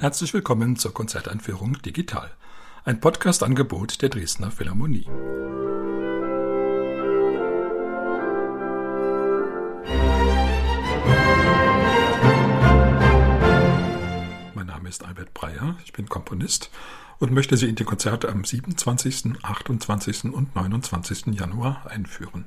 Herzlich willkommen zur Konzerteinführung Digital, ein Podcast-Angebot der Dresdner Philharmonie. Mein Name ist Albert Breyer, ich bin Komponist und möchte Sie in die Konzerte am 27., 28. und 29. Januar einführen.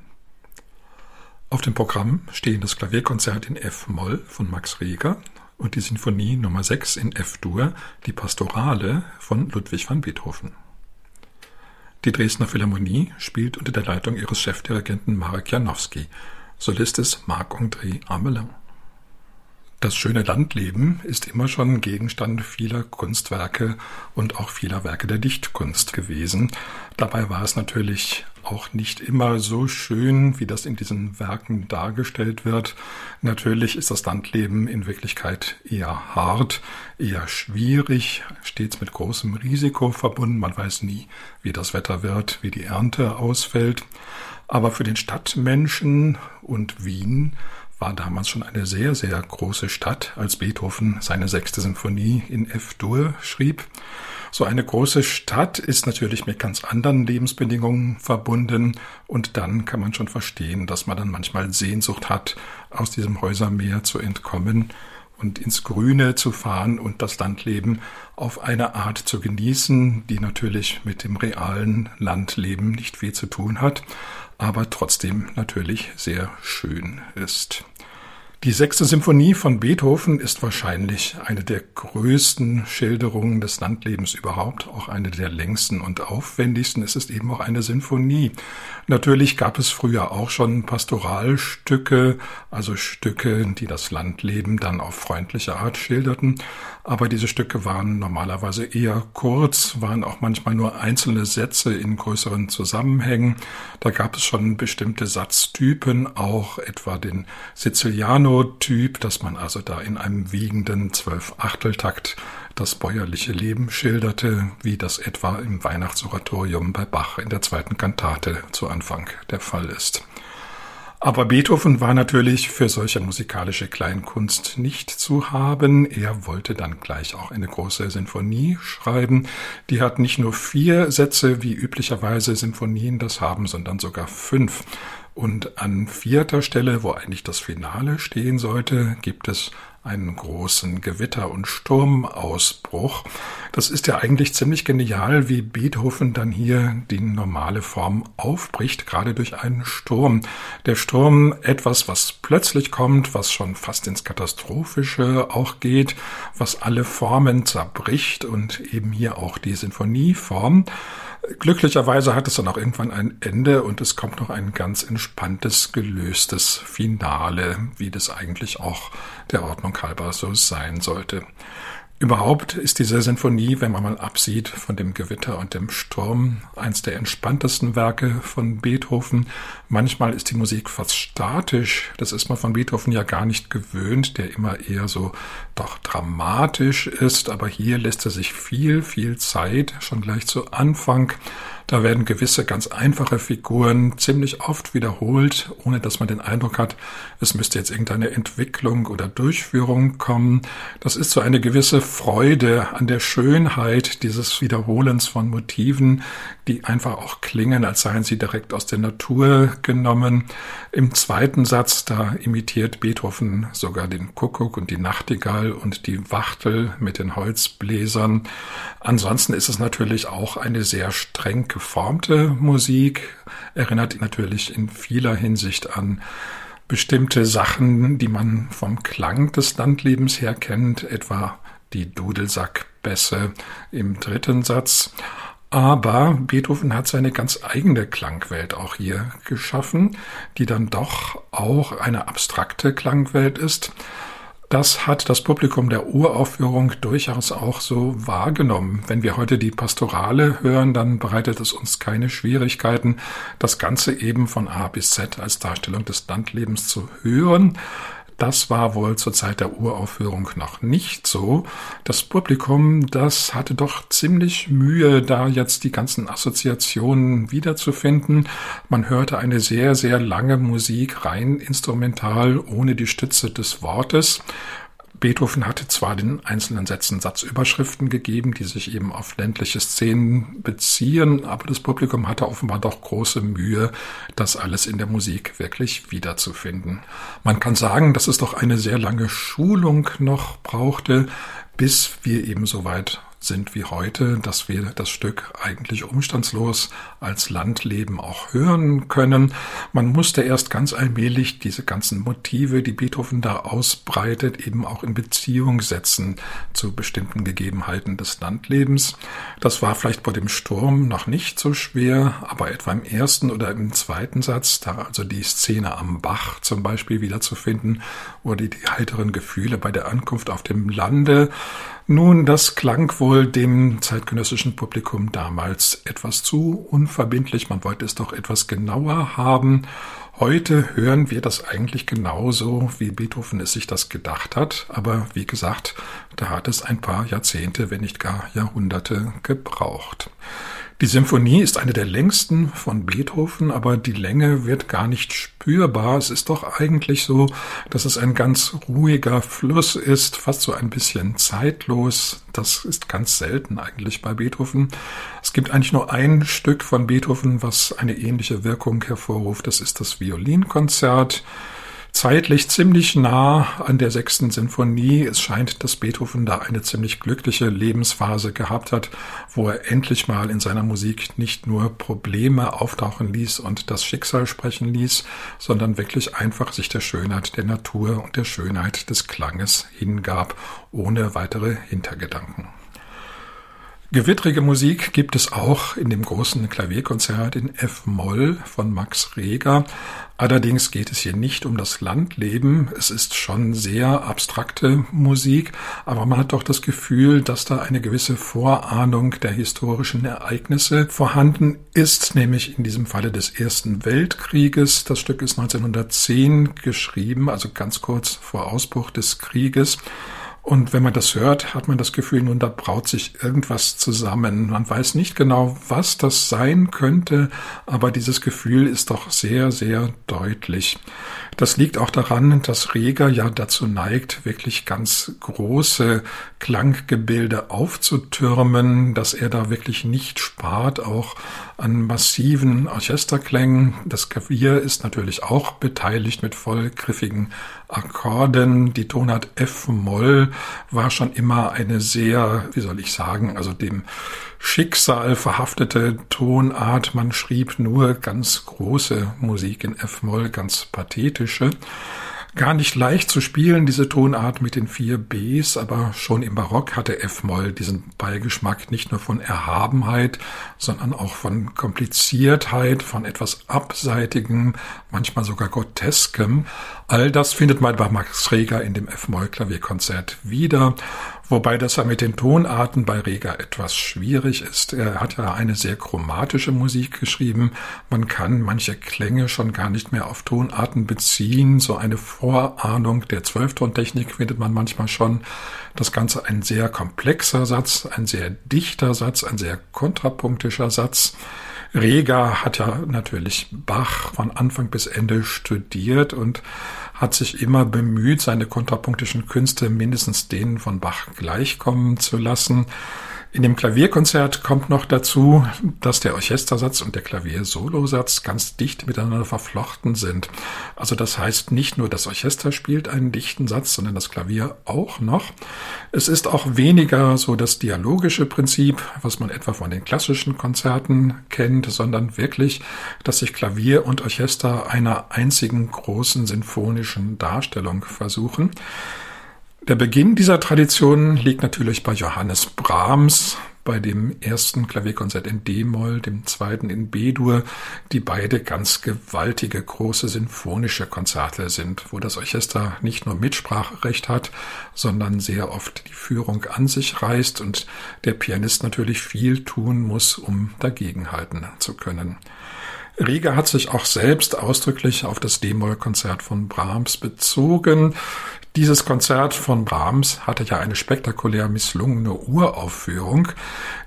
Auf dem Programm stehen das Klavierkonzert in F-Moll von Max Reger und die Sinfonie Nummer 6 in F-Dur, die Pastorale von Ludwig van Beethoven. Die Dresdner Philharmonie spielt unter der Leitung ihres Chefdirigenten Marek Janowski. Solist ist Marc-André Amelin. Das schöne Landleben ist immer schon Gegenstand vieler Kunstwerke und auch vieler Werke der Dichtkunst gewesen. Dabei war es natürlich auch nicht immer so schön, wie das in diesen Werken dargestellt wird. Natürlich ist das Landleben in Wirklichkeit eher hart, eher schwierig, stets mit großem Risiko verbunden. Man weiß nie, wie das Wetter wird, wie die Ernte ausfällt. Aber für den Stadtmenschen und Wien war damals schon eine sehr, sehr große Stadt, als Beethoven seine sechste Symphonie in F-Dur schrieb. So eine große Stadt ist natürlich mit ganz anderen Lebensbedingungen verbunden und dann kann man schon verstehen, dass man dann manchmal Sehnsucht hat, aus diesem Häusermeer zu entkommen und ins Grüne zu fahren und das Landleben auf eine Art zu genießen, die natürlich mit dem realen Landleben nicht viel zu tun hat, aber trotzdem natürlich sehr schön ist. Die sechste Symphonie von Beethoven ist wahrscheinlich eine der größten Schilderungen des Landlebens überhaupt, auch eine der längsten und aufwendigsten. Es ist eben auch eine Sinfonie. Natürlich gab es früher auch schon Pastoralstücke, also Stücke, die das Landleben dann auf freundliche Art schilderten. Aber diese Stücke waren normalerweise eher kurz, waren auch manchmal nur einzelne Sätze in größeren Zusammenhängen. Da gab es schon bestimmte Satztypen, auch etwa den Siziliano Piano-Typ, dass man also da in einem wiegenden Zwölf-Achteltakt das bäuerliche Leben schilderte, wie das etwa im Weihnachtsoratorium bei Bach in der zweiten Kantate zu Anfang der Fall ist. Aber Beethoven war natürlich für solche musikalische Kleinkunst nicht zu haben. Er wollte dann gleich auch eine große Sinfonie schreiben. Die hat nicht nur vier Sätze, wie üblicherweise Sinfonien das haben, sondern sogar fünf. Und an vierter Stelle, wo eigentlich das Finale stehen sollte, gibt es einen großen Gewitter- und Sturmausbruch. Das ist ja eigentlich ziemlich genial, wie Beethoven dann hier die normale Form aufbricht, gerade durch einen Sturm. Der Sturm etwas, was plötzlich kommt, was schon fast ins Katastrophische auch geht, was alle Formen zerbricht und eben hier auch die Sinfonieform. Glücklicherweise hat es dann auch irgendwann ein Ende und es kommt noch ein ganz entspanntes, gelöstes Finale, wie das eigentlich auch der Ordnung halber so sein sollte. Überhaupt ist diese Sinfonie, wenn man mal absieht von dem Gewitter und dem Sturm, eins der entspanntesten Werke von Beethoven. Manchmal ist die Musik fast statisch. Das ist man von Beethoven ja gar nicht gewöhnt, der immer eher so doch dramatisch ist. Aber hier lässt er sich viel, viel Zeit, schon gleich zu Anfang da werden gewisse ganz einfache Figuren ziemlich oft wiederholt, ohne dass man den Eindruck hat, es müsste jetzt irgendeine Entwicklung oder Durchführung kommen. Das ist so eine gewisse Freude an der Schönheit dieses Wiederholens von Motiven, die einfach auch klingen, als seien sie direkt aus der Natur genommen. Im zweiten Satz, da imitiert Beethoven sogar den Kuckuck und die Nachtigall und die Wachtel mit den Holzbläsern. Ansonsten ist es natürlich auch eine sehr streng geformte Musik, erinnert natürlich in vieler Hinsicht an bestimmte Sachen, die man vom Klang des Landlebens her kennt, etwa die Dudelsackbässe im dritten Satz. Aber Beethoven hat seine ganz eigene Klangwelt auch hier geschaffen, die dann doch auch eine abstrakte Klangwelt ist. Das hat das Publikum der Uraufführung durchaus auch so wahrgenommen. Wenn wir heute die Pastorale hören, dann bereitet es uns keine Schwierigkeiten, das Ganze eben von A bis Z als Darstellung des Landlebens zu hören. Das war wohl zur Zeit der Uraufführung noch nicht so. Das Publikum, das hatte doch ziemlich Mühe, da jetzt die ganzen Assoziationen wiederzufinden. Man hörte eine sehr, sehr lange Musik rein instrumental ohne die Stütze des Wortes. Beethoven hatte zwar den einzelnen Sätzen Satzüberschriften gegeben, die sich eben auf ländliche Szenen beziehen, aber das Publikum hatte offenbar doch große Mühe, das alles in der Musik wirklich wiederzufinden. Man kann sagen, dass es doch eine sehr lange Schulung noch brauchte, bis wir eben so weit sind wie heute, dass wir das Stück eigentlich umstandslos als Landleben auch hören können. Man musste erst ganz allmählich diese ganzen Motive, die Beethoven da ausbreitet, eben auch in Beziehung setzen zu bestimmten Gegebenheiten des Landlebens. Das war vielleicht bei dem Sturm noch nicht so schwer, aber etwa im ersten oder im zweiten Satz, da also die Szene am Bach zum Beispiel wiederzufinden oder die heiteren Gefühle bei der Ankunft auf dem Lande, nun, das klang wohl dem zeitgenössischen Publikum damals etwas zu unverbindlich. Man wollte es doch etwas genauer haben. Heute hören wir das eigentlich genauso, wie Beethoven es sich das gedacht hat. Aber wie gesagt, da hat es ein paar Jahrzehnte, wenn nicht gar Jahrhunderte gebraucht. Die Symphonie ist eine der längsten von Beethoven, aber die Länge wird gar nicht spürbar. Es ist doch eigentlich so, dass es ein ganz ruhiger Fluss ist, fast so ein bisschen zeitlos. Das ist ganz selten eigentlich bei Beethoven. Es gibt eigentlich nur ein Stück von Beethoven, was eine ähnliche Wirkung hervorruft. Das ist das Violinkonzert zeitlich ziemlich nah an der sechsten Sinfonie. Es scheint, dass Beethoven da eine ziemlich glückliche Lebensphase gehabt hat, wo er endlich mal in seiner Musik nicht nur Probleme auftauchen ließ und das Schicksal sprechen ließ, sondern wirklich einfach sich der Schönheit der Natur und der Schönheit des Klanges hingab, ohne weitere Hintergedanken. Gewittrige Musik gibt es auch in dem großen Klavierkonzert in F-Moll von Max Reger. Allerdings geht es hier nicht um das Landleben. Es ist schon sehr abstrakte Musik, aber man hat doch das Gefühl, dass da eine gewisse Vorahnung der historischen Ereignisse vorhanden ist, nämlich in diesem Falle des Ersten Weltkrieges. Das Stück ist 1910 geschrieben, also ganz kurz vor Ausbruch des Krieges. Und wenn man das hört, hat man das Gefühl, nun da braut sich irgendwas zusammen. Man weiß nicht genau, was das sein könnte, aber dieses Gefühl ist doch sehr, sehr deutlich. Das liegt auch daran, dass Reger ja dazu neigt, wirklich ganz große Klanggebilde aufzutürmen, dass er da wirklich nicht spart, auch an massiven Orchesterklängen. Das Klavier ist natürlich auch beteiligt mit vollgriffigen Akkorden. Die Tonart F-Moll war schon immer eine sehr, wie soll ich sagen, also dem Schicksal verhaftete Tonart. Man schrieb nur ganz große Musik in F-Moll, ganz pathetische. Gar nicht leicht zu spielen, diese Tonart mit den vier Bs, aber schon im Barock hatte F-Moll diesen Beigeschmack nicht nur von Erhabenheit, sondern auch von Kompliziertheit, von etwas Abseitigem, manchmal sogar Groteskem. All das findet man bei Max Reger in dem F-Moll-Klavierkonzert wieder Wobei das ja mit den Tonarten bei Reger etwas schwierig ist. Er hat ja eine sehr chromatische Musik geschrieben. Man kann manche Klänge schon gar nicht mehr auf Tonarten beziehen. So eine Vorahnung der Zwölftontechnik findet man manchmal schon. Das Ganze ein sehr komplexer Satz, ein sehr dichter Satz, ein sehr kontrapunktischer Satz. Reger hat ja natürlich Bach von Anfang bis Ende studiert und hat sich immer bemüht, seine kontrapunktischen Künste mindestens denen von Bach gleichkommen zu lassen. In dem Klavierkonzert kommt noch dazu, dass der Orchestersatz und der Klavier-Solosatz ganz dicht miteinander verflochten sind. Also das heißt, nicht nur das Orchester spielt einen dichten Satz, sondern das Klavier auch noch. Es ist auch weniger so das dialogische Prinzip, was man etwa von den klassischen Konzerten kennt, sondern wirklich, dass sich Klavier und Orchester einer einzigen großen sinfonischen Darstellung versuchen. Der Beginn dieser Tradition liegt natürlich bei Johannes Brahms, bei dem ersten Klavierkonzert in D-Moll, dem zweiten in B-Dur, die beide ganz gewaltige große sinfonische Konzerte sind, wo das Orchester nicht nur Mitspracherecht hat, sondern sehr oft die Führung an sich reißt und der Pianist natürlich viel tun muss, um dagegenhalten zu können. Rieger hat sich auch selbst ausdrücklich auf das D-Moll-Konzert von Brahms bezogen. Dieses Konzert von Brahms hatte ja eine spektakulär misslungene Uraufführung.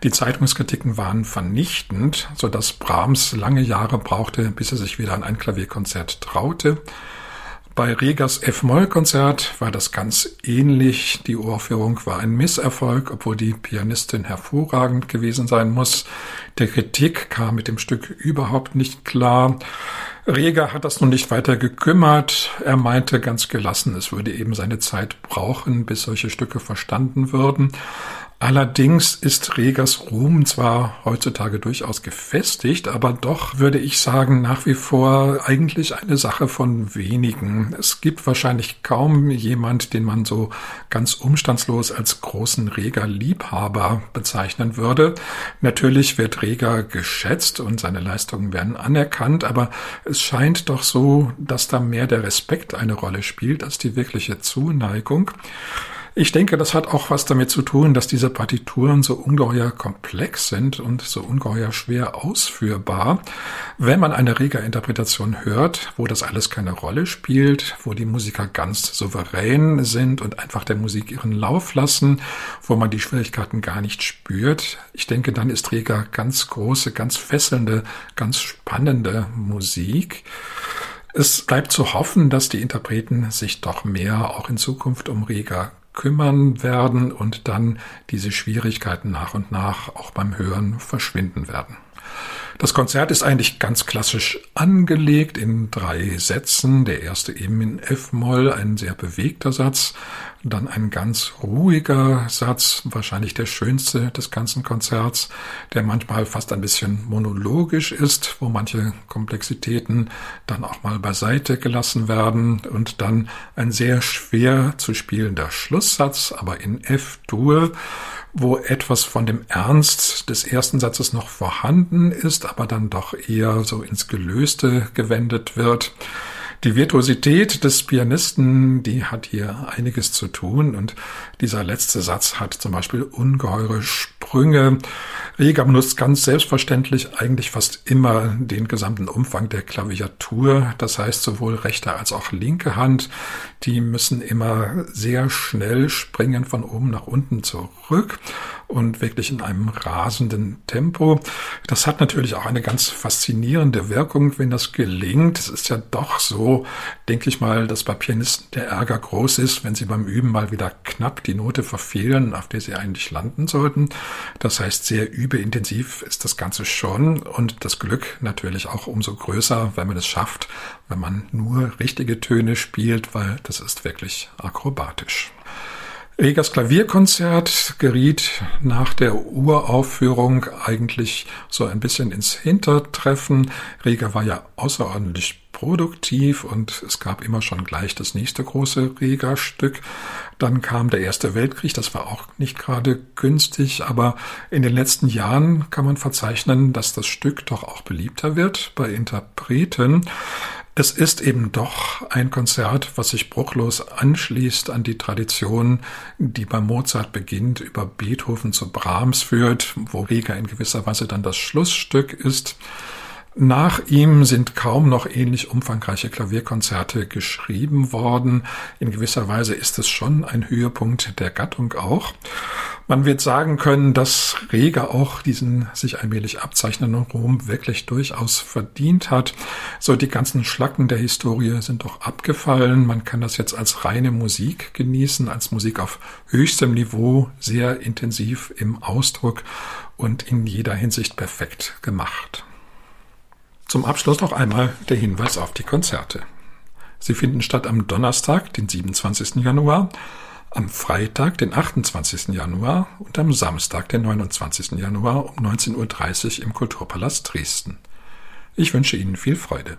Die Zeitungskritiken waren vernichtend, so dass Brahms lange Jahre brauchte, bis er sich wieder an ein Klavierkonzert traute. Bei Regers F-Moll-Konzert war das ganz ähnlich. Die Uraufführung war ein Misserfolg, obwohl die Pianistin hervorragend gewesen sein muss. Der Kritik kam mit dem Stück überhaupt nicht klar. Reger hat das nun nicht weiter gekümmert. Er meinte ganz gelassen, es würde eben seine Zeit brauchen, bis solche Stücke verstanden würden. Allerdings ist Regers Ruhm zwar heutzutage durchaus gefestigt, aber doch würde ich sagen, nach wie vor eigentlich eine Sache von wenigen. Es gibt wahrscheinlich kaum jemand, den man so ganz umstandslos als großen Reger-Liebhaber bezeichnen würde. Natürlich wird Reger geschätzt und seine Leistungen werden anerkannt, aber es scheint doch so, dass da mehr der Respekt eine Rolle spielt als die wirkliche Zuneigung. Ich denke, das hat auch was damit zu tun, dass diese Partituren so ungeheuer komplex sind und so ungeheuer schwer ausführbar. Wenn man eine Reger-Interpretation hört, wo das alles keine Rolle spielt, wo die Musiker ganz souverän sind und einfach der Musik ihren Lauf lassen, wo man die Schwierigkeiten gar nicht spürt, ich denke, dann ist Reger ganz große, ganz fesselnde, ganz spannende Musik. Es bleibt zu hoffen, dass die Interpreten sich doch mehr auch in Zukunft um Reger kümmern werden und dann diese Schwierigkeiten nach und nach auch beim Hören verschwinden werden. Das Konzert ist eigentlich ganz klassisch angelegt in drei Sätzen. Der erste eben in F-Moll, ein sehr bewegter Satz. Dann ein ganz ruhiger Satz, wahrscheinlich der schönste des ganzen Konzerts, der manchmal fast ein bisschen monologisch ist, wo manche Komplexitäten dann auch mal beiseite gelassen werden. Und dann ein sehr schwer zu spielender Schlusssatz, aber in F-Dur wo etwas von dem Ernst des ersten Satzes noch vorhanden ist, aber dann doch eher so ins Gelöste gewendet wird. Die Virtuosität des Pianisten, die hat hier einiges zu tun und dieser letzte Satz hat zum Beispiel ungeheure Sprünge. Reger benutzt ganz selbstverständlich eigentlich fast immer den gesamten Umfang der Klaviatur, das heißt sowohl rechte als auch linke Hand, die müssen immer sehr schnell springen von oben nach unten zurück und wirklich in einem rasenden Tempo. Das hat natürlich auch eine ganz faszinierende Wirkung, wenn das gelingt. Es ist ja doch so, denke ich mal, dass bei Pianisten der Ärger groß ist, wenn sie beim Üben mal wieder knapp die Note verfehlen, auf der sie eigentlich landen sollten. Das heißt, sehr übeintensiv ist das Ganze schon und das Glück natürlich auch umso größer, wenn man es schafft, wenn man nur richtige Töne spielt, weil das ist wirklich akrobatisch. Regers Klavierkonzert geriet nach der Uraufführung eigentlich so ein bisschen ins Hintertreffen. Reger war ja außerordentlich produktiv und es gab immer schon gleich das nächste große Reger-Stück. Dann kam der Erste Weltkrieg, das war auch nicht gerade günstig, aber in den letzten Jahren kann man verzeichnen, dass das Stück doch auch beliebter wird bei Interpreten. Es ist eben doch ein Konzert, was sich bruchlos anschließt an die Tradition, die bei Mozart beginnt, über Beethoven zu Brahms führt, wo Reger in gewisser Weise dann das Schlussstück ist. Nach ihm sind kaum noch ähnlich umfangreiche Klavierkonzerte geschrieben worden. In gewisser Weise ist es schon ein Höhepunkt der Gattung auch. Man wird sagen können, dass Reger auch diesen sich allmählich abzeichnenden Ruhm wirklich durchaus verdient hat. So die ganzen Schlacken der Historie sind doch abgefallen. Man kann das jetzt als reine Musik genießen, als Musik auf höchstem Niveau, sehr intensiv im Ausdruck und in jeder Hinsicht perfekt gemacht. Zum Abschluss noch einmal der Hinweis auf die Konzerte. Sie finden statt am Donnerstag, den 27. Januar, am Freitag, den 28. Januar und am Samstag, den 29. Januar um 19.30 Uhr im Kulturpalast Dresden. Ich wünsche Ihnen viel Freude.